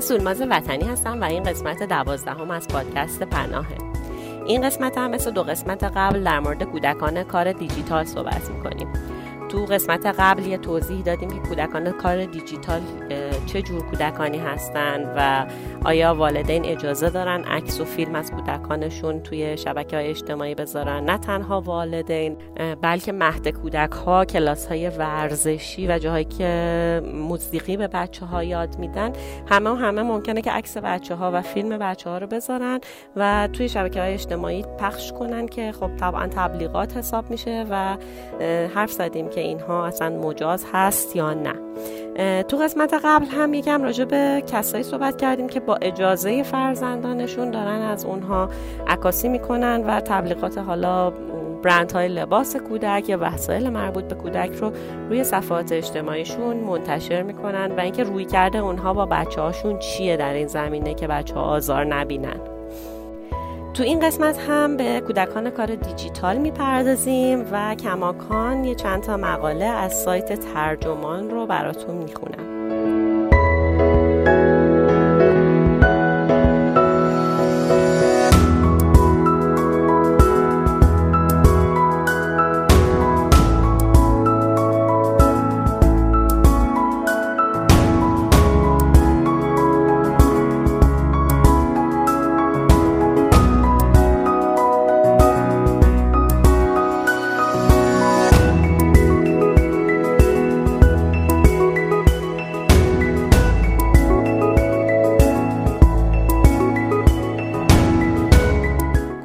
سولماز وطنی هستم و این قسمت دوازدهم از پادکست پناهه. این قسمت هم مثل دو قسمت قبل در مورد کودکان کار دیجیتال صحبت می‌کنیم. تو قسمت قبل یه توضیح دادیم که کودکان کار دیجیتال چه جور کودکانی هستند و آیا والدین اجازه دارن عکس و فیلم از کودکانشون توی شبکه های اجتماعی بذارن؟ نه تنها والدین بلکه مهد کودک ها کلاس های ورزشی و جاهایی که موسیقی به بچه ها یاد میدن. همه و همه ممکنه که عکس بچه ها و فیلم بچه ها رو بذارن و توی شبکه های اجتماعی پخش کنن که خب طبعا تبلیغات حساب میشه و حرف زدیم که اینها اصلا مجاز هست یا نه. تو قسمت قبل هم یکم راجع به کسایی صحبت کردیم که با اجازه فرزندانشون دارن از اونها عکاسی می‌کنن و تبلیغات حالا برند های لباس کودک یا وسایل مربوط به کودک رو روی صفحات اجتماعیشون منتشر می‌کنن و اینکه روی کرده اونها با بچه هاشون چیه در این زمینه که بچه ها آزار نبینن. تو این قسمت هم به کودکان کار دیجیتال می‌پردازیم و کماکان یه چند تا مقاله از سایت ترجمان رو براتون می‌خونم.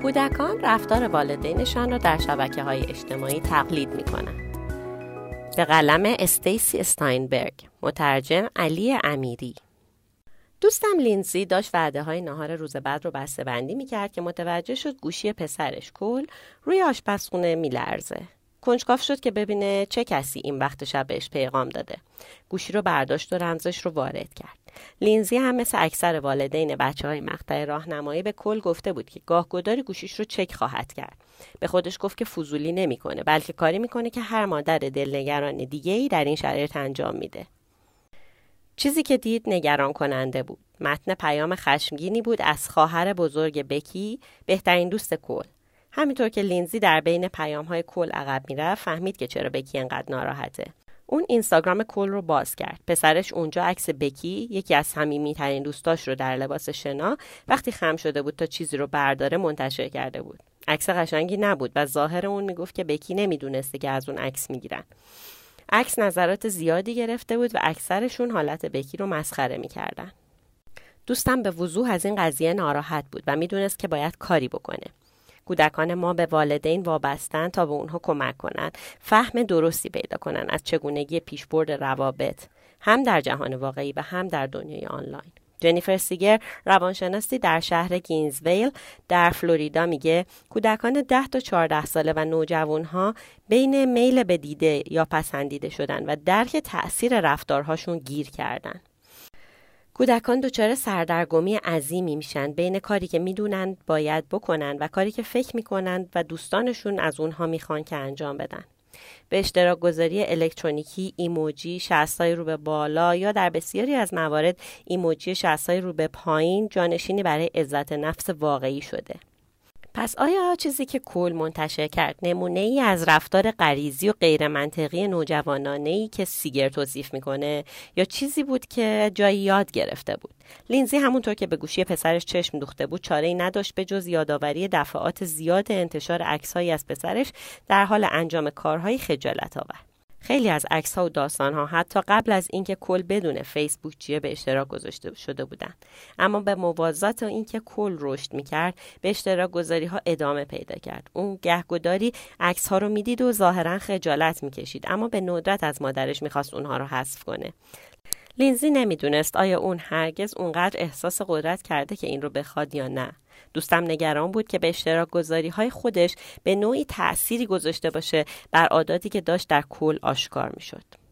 کودکان رفتار والدینشان را در شبکه های اجتماعی تقلید می کنند. به قلم استیسی استاینبرگ مترجم علی امیری دوستم لینزی داشت وعده های نهار روز بعد رو بسته بندی می کرد که متوجه شد گوشی پسرش کل روی آشپزخونه می لرزه. کنجکاف شد که ببینه چه کسی این وقت شب بهش پیغام داده. گوشی رو برداشت و رمزش رو وارد کرد. لینزی هم مثل اکثر والدین بچه های مقطع راهنمایی به کل گفته بود که گاهگداری گوشیش رو چک خواهد کرد. به خودش گفت که فضولی نمی‌کنه بلکه کاری می‌کنه که هر مادر دلنگران دیگه ای در این شرایط انجام میده. چیزی که دید نگران کننده بود. متن پیام خشمگینی بود از خواهر بزرگ بکی بهترین دوست کل. همینطور که لینزی در بین پیام های کل عقب می‌رفت فهمید که چرا بکی انقدر ناراحته. اون اینستاگرام کل رو باز کرد. پسرش اونجا عکس بکی یکی از صمیمی ترین دوستاش رو در لباس شنا وقتی خم شده بود تا چیزی رو برداره منتشر کرده بود. عکس قشنگی نبود و ظاهر اون می‌گفت که بکی نمی‌دونسته که از اون عکس می‌گیرن. عکس نظرات زیادی گرفته بود و اکثرشون حالت بکی رو مسخره می‌کردن. دوستم به وضوح از این قضیه ناراحت بود و می‌دونست که باید کاری بکنه. کودکان ما به والدین وابستن تا به اونها کمک کنند فهم درستی پیدا کنند از چگونگی پیشبرد روابط هم در جهان واقعی و هم در دنیای آنلاین جنیفر سیگر روانشناسی در شهر گینزویل در فلوریدا میگه کودکان 10 تا 14 ساله و نوجوانها بین میل به دیده یا پسندیده شدن و درک تاثیر رفتارهاشون گیر کردن. کودکان دچار سردرگمی عظیمی میشن بین کاری که می‌دونند باید بکنن و کاری که فکر می‌کنند و دوستانشون از اونها می‌خوان که انجام بدن. به اشتراک گذاری الکترونیکی ایموجی شستای رو به بالا یا در بسیاری از موارد ایموجی شستای رو به پایین جانشینی برای عزت نفس واقعی شده. پس آیا چیزی که کل منتشر کرد نمونه ای از رفتار غریزی و غیر منطقی نوجوانانه ای که سیگر توصیف می‌کنه یا چیزی بود که جایی یاد گرفته بود؟ لینزی همونطور که به گوشی پسرش چشم دوخته بود چاره ای نداشت به جز یادآوری دفعات زیاد انتشار عکسهایی از پسرش در حال انجام کارهای خجالت آور خیلی از عکس ها و داستان ها حتی قبل از اینکه کل بدون فیسبوک چیه به اشتراک گذاشته شده بودند اما به موازات و اینکه کل رشد می‌کرد به اشتراک گذاری ها ادامه پیدا کرد. اون گهگداری عکس ها رو می‌دید و ظاهرا خجالت می‌کشید اما به ندرت از مادرش می‌خواست اونها رو حذف کنه. لینزی نمی‌دونست آیا اون هرگز اونقدر احساس قدرت کرده که این رو بخواد یا نه. دوستم نگران بود که به اشتراک گذاری های خودش به نوعی تأثیری گذاشته باشه بر عاداتی که داشت در کل آشکار می شد.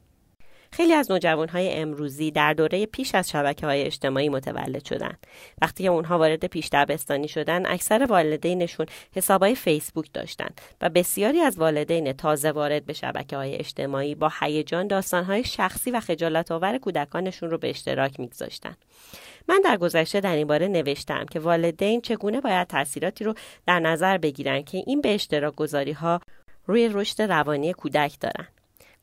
خیلی از های امروزی در دوره پیش از شبکه های اجتماعی متولد شدن. وقتی که اونها وارد پیش دبستانی شدن، اکثر والدینشون حسابای فیسبوک داشتن و بسیاری از والدین تازه وارد به شبکه های اجتماعی با هیجان های شخصی و خجالت آور کودکانشون رو به اشتراک میگذاشتن. من در گذشته در این باره نوشتم که والدین چگونه باید تاثیراتی رو در نظر بگیرن که این به اشتراک گذاری ها روی رشد روانی کودک دارن.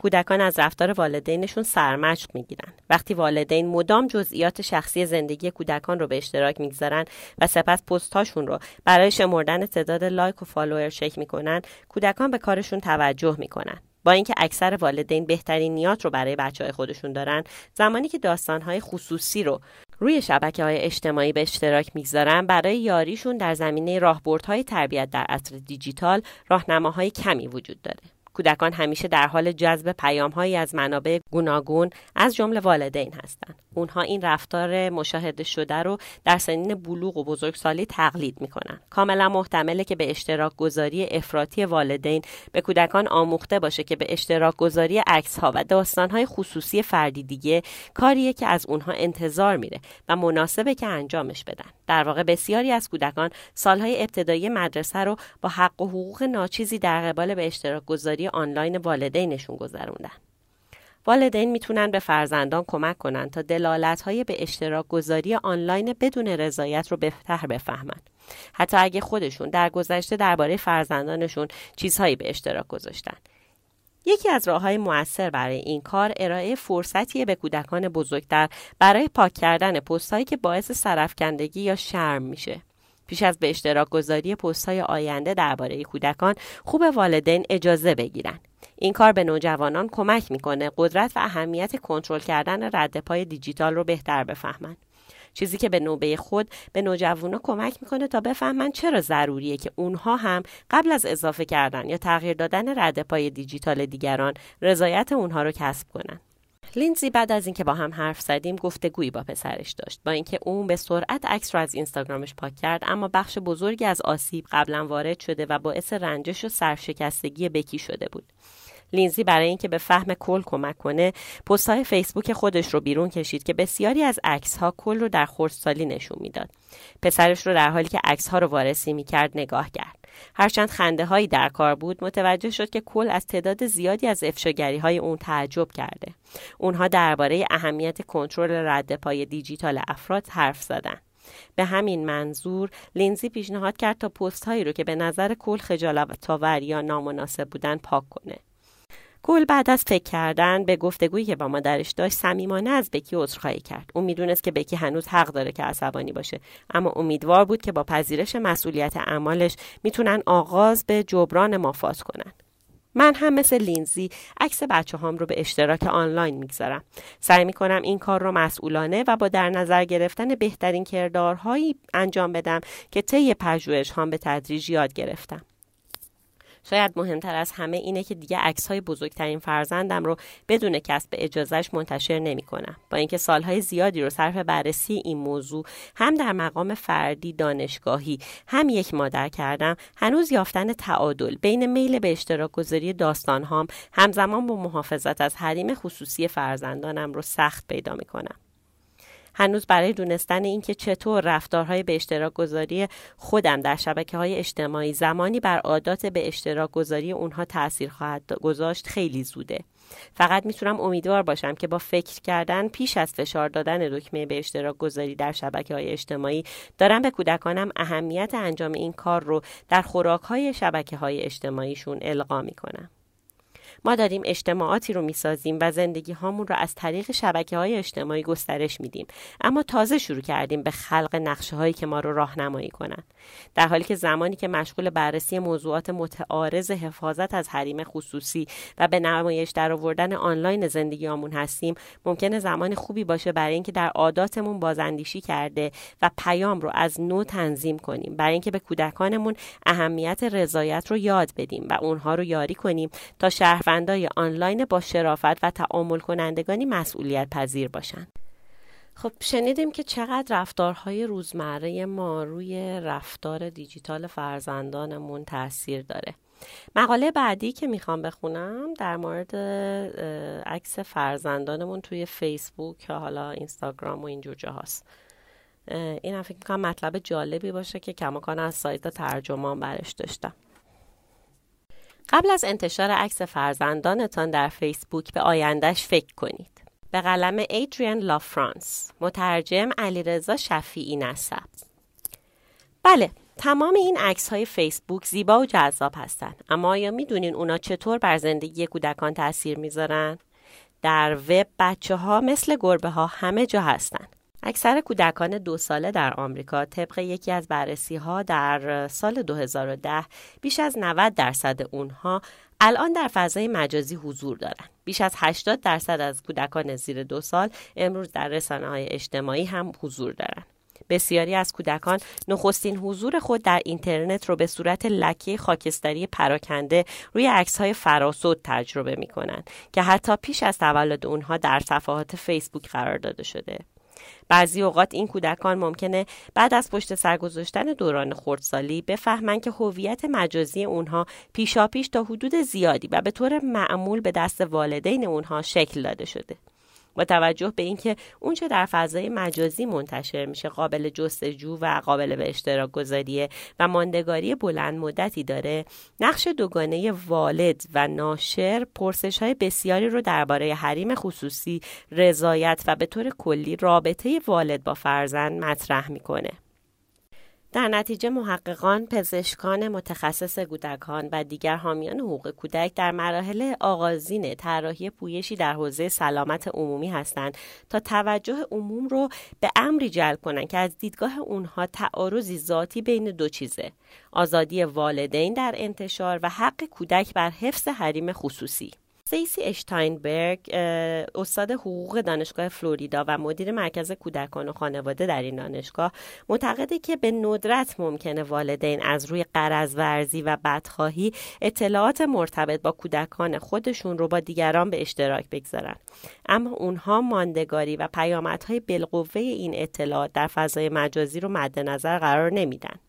کودکان از رفتار والدینشون سرمشق می‌گیرن. وقتی والدین مدام جزئیات شخصی زندگی کودکان رو به اشتراک می‌گذارن و سپس پستهاشون رو برای شمردن تعداد لایک و فالوور چک می‌کنن کودکان به کارشون توجه می‌کنن. با اینکه اکثر والدین بهترین نیات رو برای بچه های خودشون دارن زمانی که داستانهای خصوصی رو روی شبکه های اجتماعی به اشتراک می‌گذارن برای یاریشون در زمینه راهبردهای تربیت در عصر دیجیتال راهنماهای کمی وجود داره. کودکان همیشه در حال جذب پیامهایی از منابع گوناگون از جمله والدین هستند. اونها این رفتار مشاهده شده رو در سنین بلوغ و بزرگسالی تقلید می‌کنن کاملا محتمله که به اشتراک گذاری افراطی والدین به کودکان آموخته باشه که به اشتراک گذاری عکس ها و داستان های خصوصی فردی دیگه کاریه که از اونها انتظار میره و مناسبه که انجامش بدن. در واقع بسیاری از کودکان سالهای ابتدایی مدرسه رو با حق و حقوق ناچیزی در قبال به اشتراک گذاری آنلاین والدینشون گذروندن والدین می‌تونن به فرزندان کمک کنن تا دلالت های به اشتراک گذاری آنلاین بدون رضایت رو بهتر بفهمن. حتی اگه خودشون در گذشته درباره فرزندانشون چیزهایی به اشتراک گذاشتن. یکی از راه های موثر برای این کار ارائه فرصتی به کودکان بزرگتر برای پاک کردن پستهایی که باعث سرفکندگی یا شرم میشه. پیش از به اشتراک گذاری پست های آینده درباره کودکان خوب والدین اجازه بگیرن این کار به نوجوانان کمک می‌کنه قدرت و اهمیت کنترل کردن رد پای دیجیتال رو بهتر بفهمن چیزی که به نوبه خود به نوجوانا کمک می‌کنه تا بفهمن چرا ضروریه که اونها هم قبل از اضافه کردن یا تغییر دادن رد پای دیجیتال دیگران رضایت اونها رو کسب کنن. لینزی بعد از اینکه با هم حرف زدیم گفتگویی با پسرش داشت. با اینکه اون به سرعت عکس رو از اینستاگرامش پاک کرد اما بخش بزرگی از آسیب قبلا وارد شده و باعث رنجش و سرشکستگی بکی شده بود. لینزی برای اینکه به فهم کل کمک کنه پستهای فیسبوک خودش رو بیرون کشید که بسیاری از عکس ها کل رو در خردسالی نشون می‌داد. پسرش رو در حالی که عکس ها رو وارسی می‌کرد نگاه کرد. هرچند خنده هایی در کار بود متوجه شد که کل از تعداد زیادی از افشاگری های اون تعجب کرده. اونها درباره اهمیت کنترل رد پای دیجیتال افراد حرف زدند به همین منظور لینزی پیشنهاد کرد تا پست هایی رو که به نظر کل خجالت آور یا نامناسب بودن پاک کنه. گل بعد از فکر کردن به گفتگویی که با مادرش داشت صمیمانه از بکی عذرخواهی کرد او می‌دونست که بکی هنوز حق داره که عصبانی باشه اما امیدوار بود که با پذیرش مسئولیت اعمالش می‌تونن آغاز به جبران مافات کنن من هم مثل لینزی عکس بچه هام رو به اشتراک آنلاین می‌گذارم. سعی می‌کنم این کار رو مسئولانه و با در نظر گرفتن بهترین کردارهایی انجام بدم که طی پژوهش هام به تدریج یاد گرفتم. شاید مهمتر از همه اینه که دیگه عکس های بزرگترین فرزندم رو بدون کسب اجازهش منتشر نمی کنم. با اینکه سالهای زیادی رو صرف بررسی این موضوع هم در مقام فردی دانشگاهی هم یک مادر کردم هنوز یافتن تعادل بین میل به اشتراک گذاری داستان هام همزمان با محافظت از حریم خصوصی فرزندانم رو سخت پیدا می کنم. هنوز برای دونستن اینکه چطور رفتارهای به اشتراک گذاری خودم در شبکه های اجتماعی زمانی بر عادات به اشتراک گذاری اونها تاثیر خواهد گذاشت خیلی زوده. فقط می‌تونم امیدوار باشم که با فکر کردن پیش از فشار دادن دکمه به اشتراک گذاری در شبکه های اجتماعی دارم به کودکانم اهمیت انجام این کار رو در خوراک های شبکه های اجتماعیشون القا می‌کنم. ما داریم اجتماعاتی رو می‌سازیم و زندگی هامون رو از طریق شبکه های اجتماعی گسترش میدیم. اما تازه شروع کردیم به خلق نقشه هایی که ما رو راهنمایی کنند در حالی که زمانی که مشغول بررسی موضوعات متعارض حفاظت از حریم خصوصی و به نمایش در آوردن آنلاین زندگیامون هستیم ممکنه زمان خوبی باشه برای اینکه در عاداتمون بازاندیشی کرده و پیام رو از نو تنظیم کنیم. برای اینکه به کودکانمون اهمیت رضایت رو یاد بدیم و اونها رو یاری کنیم تا شهر شهروندای آنلاین با شرافت و تعامل کنندگانی مسئولیت پذیر باشند. خب شنیدیم که چقدر رفتارهای روزمره ما روی رفتار دیجیتال فرزندانمون تاثیر داره. مقاله بعدی که می‌خوام بخونم در مورد عکس فرزندانمون توی فیسبوک یا حالا اینستاگرام و اینجور جاهاست. این هم فکر می‌کنم مطلب جالبی باشه که کماکان از سایت ترجمان برش داشتم. قبل از انتشار عکس فرزندانتان در فیسبوک به آیندهش فکر کنید. به قلم ایدریان لافرانس مترجم علیرضا شفیعی نسب بله تمام این عکس های فیسبوک زیبا و جذاب هستند اما آیا می‌دونین اونا چطور بر زندگی کودکان تاثیر می‌ذارن؟ در وب بچه ها مثل گربه ها همه جا هستن. اکثر کودکان دو ساله در آمریکا طبق یکی از بررسی ها در سال 2010 بیش از 90 درصد اونها الان در فضای مجازی حضور دارند. بیش از 80 درصد از کودکان زیر دو سال امروز در رسانه های اجتماعی هم حضور دارند. بسیاری از کودکان نخستین حضور خود در اینترنت رو به صورت لکه خاکستری پراکنده روی عکس های فراسود تجربه می کنند که حتی پیش از تولد اونها در صفحات فیسبوک قرار داده شده. بعضی اوقات این کودکان ممکنه بعد از پشت سر گذاشتن دوران خردسالی بفهمند که هویت مجازی اونها پیشاپیش تا حدود زیادی و به طور معمول به دست والدین اونها شکل داده شده. با توجه به اینکه اونچه در فضای مجازی منتشر میشه قابل جستجو و قابل به اشتراک گذاریه و ماندگاری بلند مدتی داره نقش دوگانه والد و ناشر پرسش های بسیاری رو درباره حریم خصوصی رضایت و به طور کلی رابطه والد با فرزند مطرح می‌کنه. در نتیجه محققان، پزشکان متخصص کودکان و دیگر حامیان حقوق کودک در مراحل آغازین طراحی پویشی در حوزه سلامت عمومی هستند تا توجه عموم رو به امری جلب کنند که از دیدگاه اونها تعارضی ذاتی بین دو چیزه. آزادی والدین در انتشار و حق کودک بر حفظ حریم خصوصی. سیسی اشتاینبرگ استاد حقوق دانشگاه فلوریدا و مدیر مرکز کودکان و خانواده در این دانشگاه معتقده که به ندرت ممکنه والدین از روی قرض ورزی و بدخواهی اطلاعات مرتبط با کودکان خودشون رو با دیگران به اشتراک بگذارن. اما اونها ماندگاری و پیامدهای بالقوه این اطلاعات در فضای مجازی رو مد نظر قرار نمیدن.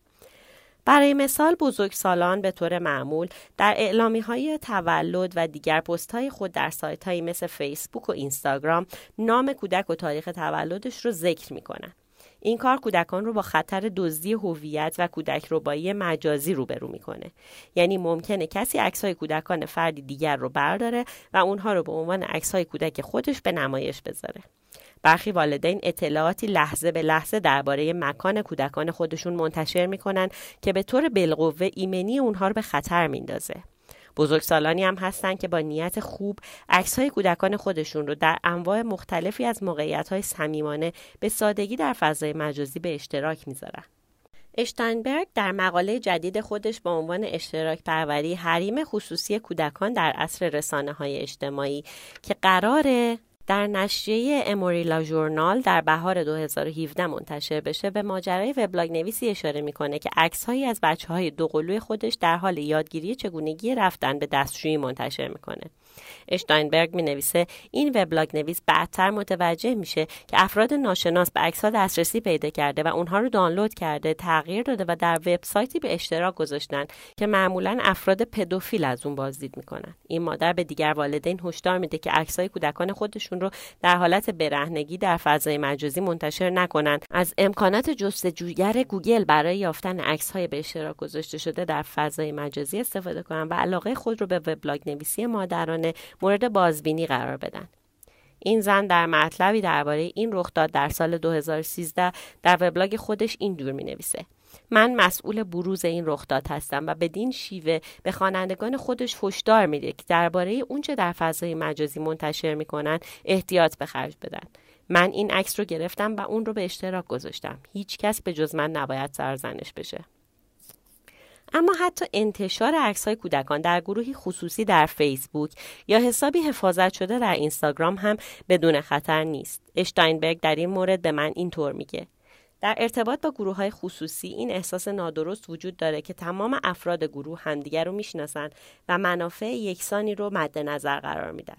برای مثال بزرگسالان به طور معمول در اعلامی های تولد و دیگر پست های خود در سایت های مثل فیسبوک و اینستاگرام نام کودک و تاریخ تولدش رو ذکر می کنن. این کار کودکان رو با خطر دزدی هویت و کودک ربایی مجازی روبرو می‌کنه یعنی ممکنه کسی های کودکان فردی دیگر رو برداره و اونها رو به عنوان های کودک خودش به نمایش بذاره برخی والدین اطلاعاتی لحظه به لحظه درباره مکان کودکان خودشون منتشر می‌کنن که به طور بالقوه ایمنی اونها رو به خطر میندازه بزرگسالانی هم هستند که با نیت خوب عکس های کودکان خودشون رو در انواع مختلفی از موقعیت های صمیمانه به سادگی در فضای مجازی به اشتراک می‌ذارن. اشتاینبرگ در مقاله جدید خودش با عنوان اشتراک پروری حریم خصوصی کودکان در عصر رسانه های اجتماعی که قرار در نشریه اموریلا ژورنال در بهار 2017 منتشر بشه به ماجرای وبلاگ نویسی اشاره می‌کنه که عکسهایی از بچه های دوقلوی خودش در حال یادگیری چگونگی رفتن به دستشویی منتشر می‌کنه. اشتاینبرگ می نویسه این وبلاگ نویس بعدتر متوجه میشه که افراد ناشناس به عکسها دسترسی پیدا کرده و اونها رو دانلود کرده تغییر داده و در وبسایتی به اشتراک گذاشتن که معمولا افراد پدوفیل از اون بازدید می‌کنن. این مادر به دیگر والدین هشدار میده که عکسهای کودکان خودشون رو در حالت برهنگی در فضای مجازی منتشر نکنن. از امکانات جستجوگر گوگل برای یافتن عکسهای به اشتراک گذاشته شده در فضای مجازی استفاده کنن و علاقه خود رو به وبلاگ نویسی مادرانه مورد بازبینی قرار بدن. این زن در مطلبی درباره این رخداد در سال 2013 در وبلاگ خودش اینجور می نویسه من مسئول بروز این رخداد هستم و بدین شیوه به خوانندگان خودش هشدار میده که درباره اونچه در فضای مجازی منتشر می‌کنن احتیاط به خرج بدن. من این عکس رو گرفتم و اون رو به اشتراک گذاشتم. هیچ کس به جز من نباید سرزنش بشه. اما حتی انتشار عکس های کودکان در گروهی خصوصی در فیسبوک یا حسابی حفاظت شده در اینستاگرام هم بدون خطر نیست. اشتاینبرگ در این مورد به من اینطور میگه. در ارتباط با گروه های خصوصی این احساس نادرست وجود داره که تمام افراد گروه همدیگر رو می‌شناسند و منافع یکسانی رو مد نظر قرار میدن.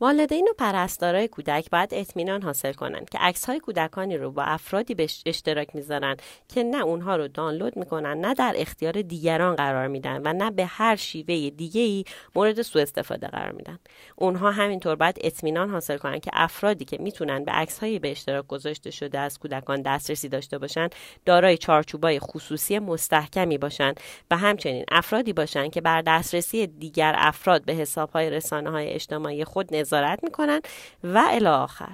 والدین و پرستارای کودک باید اطمینان حاصل کنند که عکس های کودکانی رو با افرادی به اشتراک می‌ذارن که نه اونها رو دانلود می‌کنن نه در اختیار دیگران قرار میدن و نه به هر شیوه دیگه ای مورد سوء استفاده قرار میدن. اونها همینطور باید اطمینان حاصل کنند که افرادی که می‌تونن به عکس های به اشتراک گذاشته شده از کودکان دسترسی داشته باشن دارای چارچوبای خصوصی مستحکمی باشن و همچنین افرادی باشن که بر دسترسی دیگر افراد به حساب های رسانه های اجتماعی خود نظارت می‌کنن و الی آخر.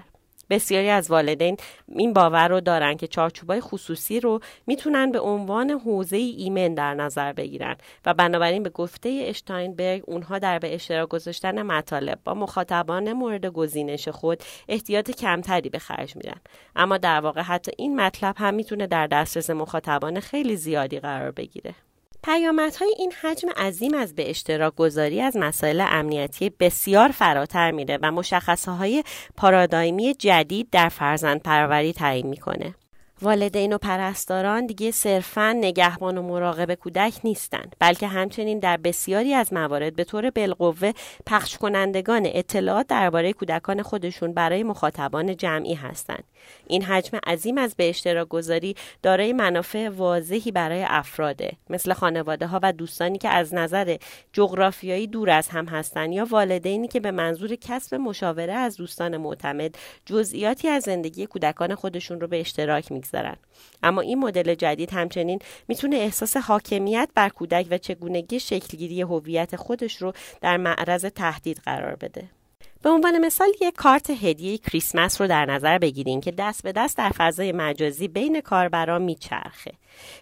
بسیاری از والدین این باور رو دارن که چارچوبای خصوصی رو می‌تونن به عنوان حوزه ایمن در نظر بگیرن و بنابراین به گفته اشتاینبرگ اونها در به اشتراک گذاشتن مطالب با مخاطبان مورد گزینش خود احتیاط کمتری به خرج میدن اما در واقع حتی این مطلب هم می‌تونه در دسترس مخاطبان خیلی زیادی قرار بگیره. پیامدهای این حجم عظیم از به اشتراک گذاری از مسائل امنیتی بسیار فراتر میره و مشخصه های پارادایمی جدید در فرزند پروری تعیین می‌کنه. والدین و پرستاران دیگه صرفا نگهبان و مراقب کودک نیستند بلکه همچنین در بسیاری از موارد به طور بالقوه پخش کنندگان اطلاعات درباره کودکان خودشون برای مخاطبان جمعی هستند این حجم عظیم از به اشتراک گذاری دارای منافع واضحی برای افراده مثل خانواده ها و دوستانی که از نظر جغرافیایی دور از هم هستند یا والدینی که به منظور کسب مشاوره از دوستان معتمد جزئیاتی از زندگی کودکان خودشون رو به اشتراک می‌گذارند اما این مدل جدید همچنین می‌تونه احساس حاکمیت بر کودک و چگونگی شکلگیری هویت خودش رو در معرض تهدید قرار بده. به عنوان مثال یک کارت هدیه کریسمس رو در نظر بگیریم که دست به دست در فضای مجازی بین کاربران میچرخه.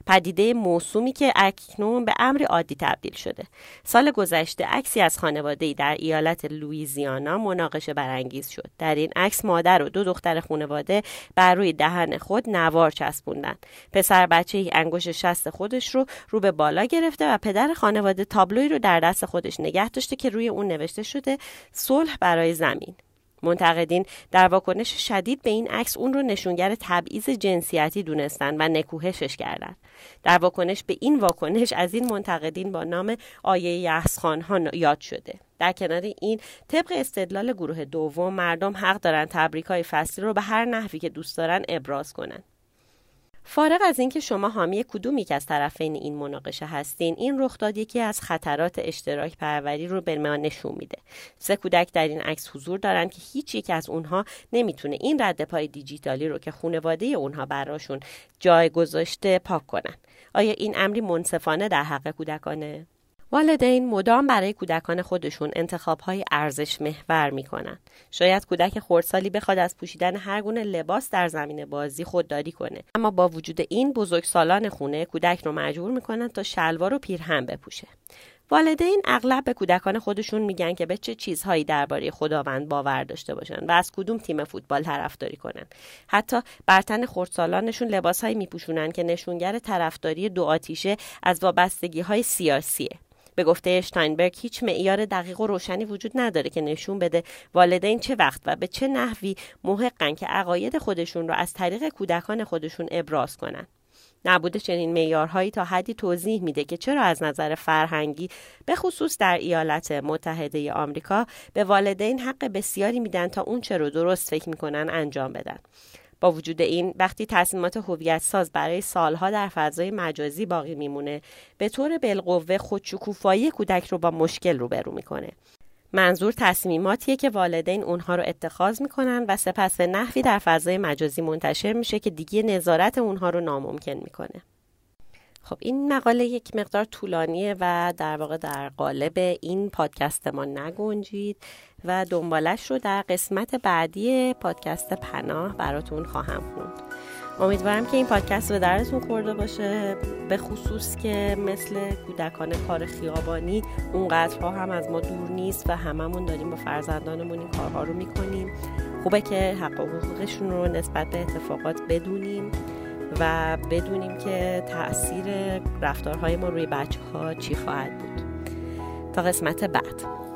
پدیده موسومی که اکنون به امر عادی تبدیل شده. سال گذشته عکسی از خانواده در ایالت لویزیانا مناقشه برانگیز شد. در این عکس مادر و دو دختر خانواده بر روی دهن خود نوار چسبوندن پسر بچه ای انگوش شست خودش رو رو به بالا گرفته و پدر خانواده تابلوی رو در دست خودش نگه داشته که روی اون نوشته شده صلح برای زمین. منتقدین در واکنش شدید به این عکس اون رو نشونگر تبعیض جنسیتی دونستن و نکوهشش کردند. در واکنش به این واکنش از این منتقدین با نام آیه یحسخان ها یاد شده. در کنار این طبق استدلال گروه دوم مردم حق دارن تبریک های فصلی رو به هر نحوی که دوست دارن ابراز کنند. فارغ از اینکه شما حامی کدوم یک از طرفین این مناقشه هستین این رخداد یکی از خطرات اشتراک پروری رو به ما نشون میده. سه کودک در این عکس حضور دارند که هیچ یک از اونها نمی‌تونه این رد پای دیجیتالی رو که خانواده اونها براشون جای گذاشته پاک کنن. آیا این امری منصفانه در حق کودکانه؟ والدین مدام برای کودکان خودشون های ارزش محور می‌کنن. شاید کودک خردسالی بخواد از پوشیدن هر گونه لباس در زمین بازی خودداری کنه. اما با وجود این بزرگسالان خونه کودک رو مجبور می‌کنن تا شلوار و پیرهن بپوشه. والدین اغلب به کودکان خودشون میگن که به چه چیزهایی درباره خداوند باور داشته باشن و از کدوم تیم فوتبال طرفداری کنن حتی بر تن خردسالانشون لباسهایی میپوشونن که نشونگر طرفداری دو آتیشه از وابستگی های سیاسیه به گفته اشتاینبرگ هیچ معیار دقیق و روشنی وجود نداره که نشون بده والدین چه وقت و به چه نحوی محقن که عقاید خودشون رو از طریق کودکان خودشون ابراز کنن. نبود چنین معیارهایی تا حدی توضیح میده که چرا از نظر فرهنگی به خصوص در ایالات متحده آمریکا به والدین حق بسیاری میدن تا اون چه رو درست فکر می‌کنن انجام بدن با وجود این وقتی تصمیمات هویت ساز برای سالها در فضای مجازی باقی میمونه به طور بالقوه خودشکوفایی کودک رو با مشکل روبرو می‌کنه. منظور تصمیماتیه که والدین اونها رو اتخاذ می‌کنن و سپس به نحوی در فضای مجازی منتشر میشه که دیگه نظارت اونها رو ناممکن می‌کنه. خب این مقاله یک مقدار طولانیه و در واقع در قالب این پادکست ما نگنجید. و دنبالش رو در قسمت بعدی پادکست پناه براتون خواهم خوند. امیدوارم که این پادکست به درتون خورده باشه به خصوص که مثل کودکان کار خیابانی اونقدرها هم از ما دور نیست و هممون داریم با فرزندانمون این کارها رو می‌کنیم. خوبه که حق و حقوقشون رو نسبت به اتفاقات بدونیم و بدونیم که تاثیر رفتارهای ما روی بچه ها چی خواهد بود. تا قسمت بعد.